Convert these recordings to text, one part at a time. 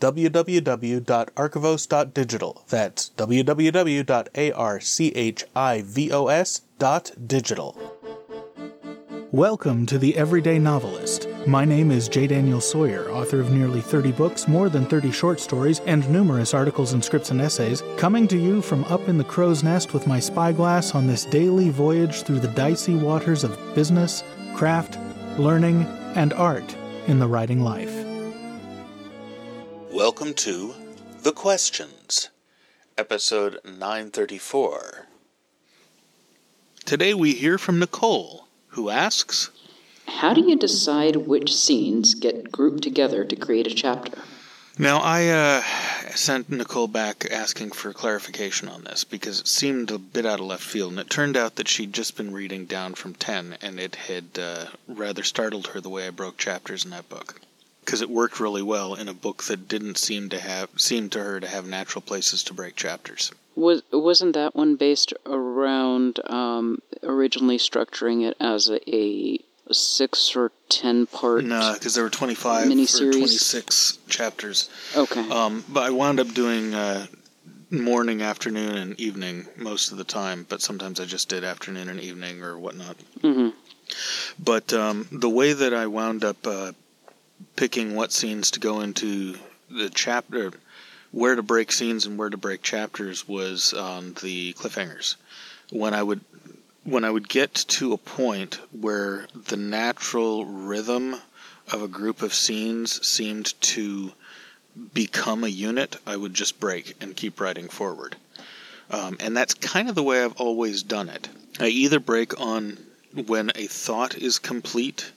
www.archivos.digital. That's www.archivos.digital. Welcome to The Everyday Novelist. My name is J. Daniel Sawyer, author of nearly 30 books, more than 30 short stories, and numerous articles and scripts and essays, coming to you from up in the crow's nest with my spyglass on this daily voyage through the dicey waters of business, craft, learning, and art in the writing life. Welcome to The Questions, episode 934. Today we hear from Nichole, who asks How do you decide which scenes get grouped together to create a chapter? Now, I uh, sent Nichole back asking for clarification on this because it seemed a bit out of left field, and it turned out that she'd just been reading Down From Ten, and it had uh, rather startled her the way I broke chapters in that book because it worked really well in a book that didn't seem to have seem to her to have natural places to break chapters. Was wasn't that one based around um, originally structuring it as a, a six or ten part? No, because there were twenty five or twenty six chapters. Okay. Um, but I wound up doing uh, morning, afternoon, and evening most of the time. But sometimes I just did afternoon and evening or whatnot. Mm-hmm. But um, the way that I wound up uh, picking what scenes to go into the chapter, where to break scenes and where to break chapters was on the cliffhangers. When I would when I would get to a point where the natural rhythm of a group of scenes seemed to become a unit, I would just break and keep writing forward. Um, and that's kind of the way I've always done it. I either break on when a thought is complete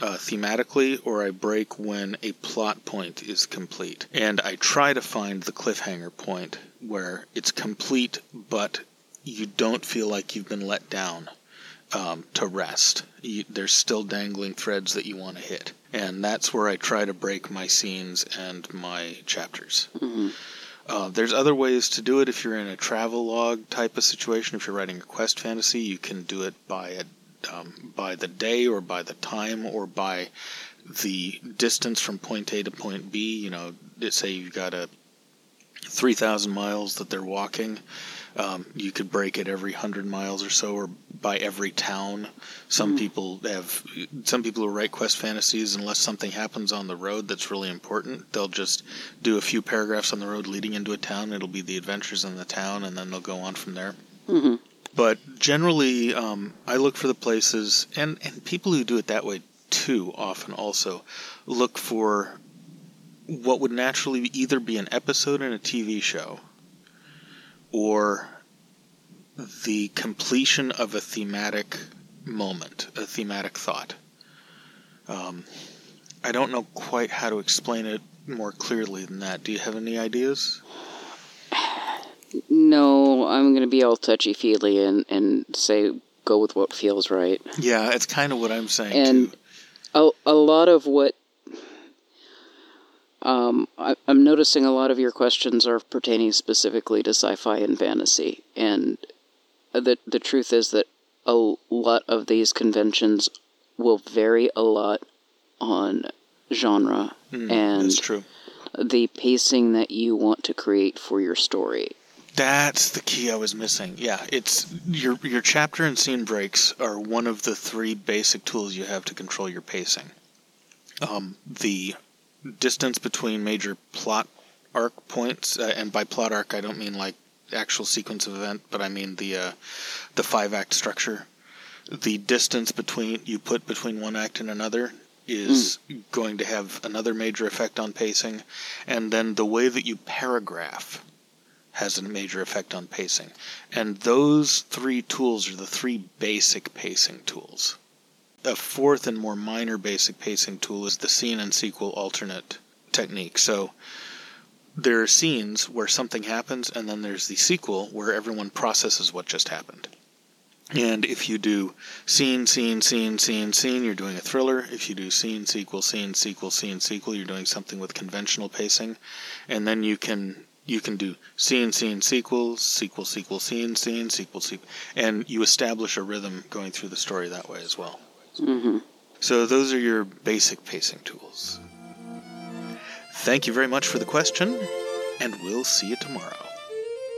uh, thematically, or I break when a plot point is complete. And I try to find the cliffhanger point where it's complete, but you don't feel like you've been let down um, to rest. You, there's still dangling threads that you want to hit. And that's where I try to break my scenes and my chapters. Mm-hmm. Uh, there's other ways to do it if you're in a travel log type of situation. If you're writing a quest fantasy, you can do it by a um, by the day or by the time or by the distance from point A to point B. You know, say you've got a 3,000 miles that they're walking. Um, you could break it every hundred miles or so, or by every town. Some mm. people have, some people who write quest fantasies, unless something happens on the road that's really important, they'll just do a few paragraphs on the road leading into a town. It'll be the adventures in the town, and then they'll go on from there. Mm-hmm. But generally, um, I look for the places, and, and people who do it that way too often also look for what would naturally either be an episode in a TV show or the completion of a thematic moment, a thematic thought. Um, I don't know quite how to explain it more clearly than that. Do you have any ideas? No, I'm going to be all touchy feely and, and say go with what feels right. Yeah, it's kind of what I'm saying. And too. A, a lot of what um, I, am noticing a lot of your questions are pertaining specifically to sci-fi and fantasy, and the the truth is that a lot of these conventions will vary a lot on genre mm, and the pacing that you want to create for your story. That's the key I was missing. Yeah, it's your your chapter and scene breaks are one of the three basic tools you have to control your pacing. Um, the distance between major plot arc points, uh, and by plot arc I don't mean like actual sequence of event, but I mean the uh, the five act structure. The distance between you put between one act and another is mm. going to have another major effect on pacing, and then the way that you paragraph has a major effect on pacing. And those three tools are the three basic pacing tools. A fourth and more minor basic pacing tool is the scene and sequel alternate technique. So there are scenes where something happens, and then there's the sequel where everyone processes what just happened. And if you do scene, scene, scene, scene, scene, you're doing a thriller. If you do scene, sequel, scene, sequel, scene, sequel, you're doing something with conventional pacing. And then you can you can do scene, scene, sequel, sequel, sequel, scene, scene, sequel, sequel, and you establish a rhythm going through the story that way as well. Mm-hmm. So those are your basic pacing tools. Thank you very much for the question, and we'll see you tomorrow.